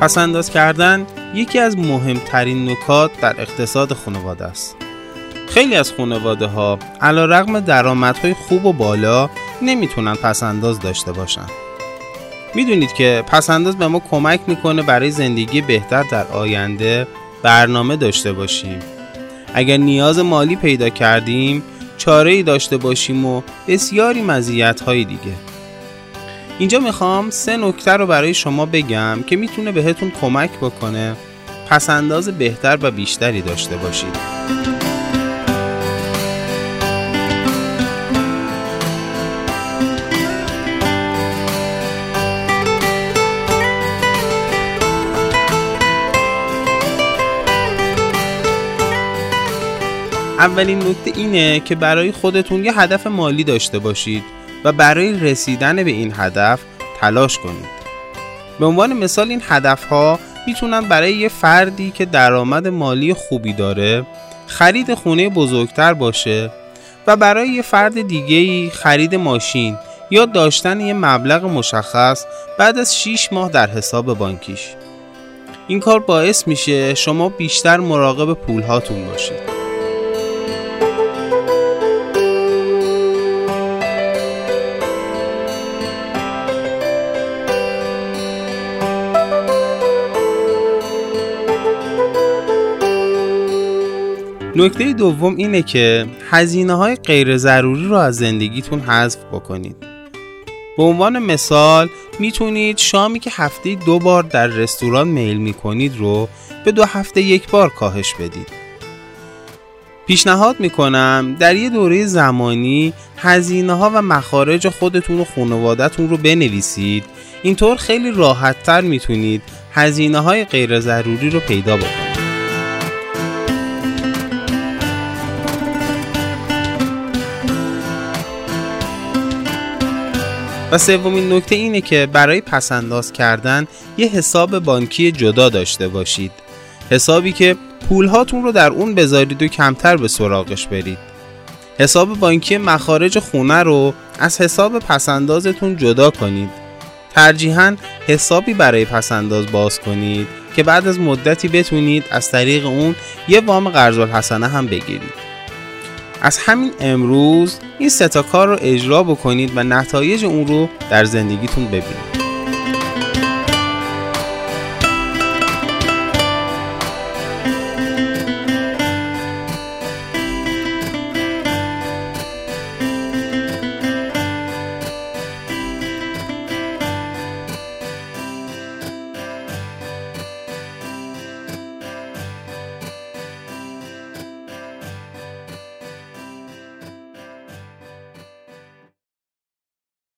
پسنداز کردن یکی از مهمترین نکات در اقتصاد خانواده است. خیلی از خانواده ها علا رقم درآمدهای خوب و بالا نمی‌تونن پسنداز داشته باشن. می‌دونید که پسنداز به ما کمک می‌کنه برای زندگی بهتر در آینده برنامه داشته باشیم. اگر نیاز مالی پیدا کردیم چاره ای داشته باشیم و بسیاری مزیت های دیگه. اینجا می‌خوام سه نکته رو برای شما بگم که می‌تونه بهتون کمک بکنه پسنداز بهتر و بیشتری داشته باشید. اولین نکته اینه که برای خودتون یه هدف مالی داشته باشید. و برای رسیدن به این هدف تلاش کنید. به عنوان مثال این هدف ها می‌تونن برای یه فردی که درآمد مالی خوبی داره خرید خونه بزرگتر باشه و برای یه فرد دیگه خرید ماشین یا داشتن یه مبلغ مشخص بعد از 6 ماه در حساب بانکیش. این کار باعث میشه شما بیشتر مراقب پول هاتون باشید. نکته دوم اینه که هزینه های غیر ضروری رو از زندگیتون حذف بکنید. به عنوان مثال می‌تونید شامی که هفته دو بار در رستوران میل می‌کنید رو به دو هفته یک بار کاهش بدید. پیشنهاد می‌کنم در یه دوره زمانی هزینه ها و مخارج خودتون و خانوادتون رو بنویسید. اینطور خیلی راحت تر می‌تونید هزینه های غیر ضروری رو پیدا بکنید. و سومین نکته اینه که برای پسنداز کردن یه حساب بانکی جدا داشته باشید. حسابی که پولهاتون رو در اون بذارید و کمتر به سراغش برید. حساب بانکی مخارج خونه رو از حساب پسندازتون جدا کنید. ترجیحاً حسابی برای پسنداز باز کنید که بعد از مدتی بتونید از طریق اون یه وام قرض الحسنه هم بگیرید. از همین امروز این ستا کار رو اجرا بکنید و نتایج اون رو در زندگیتون ببینید.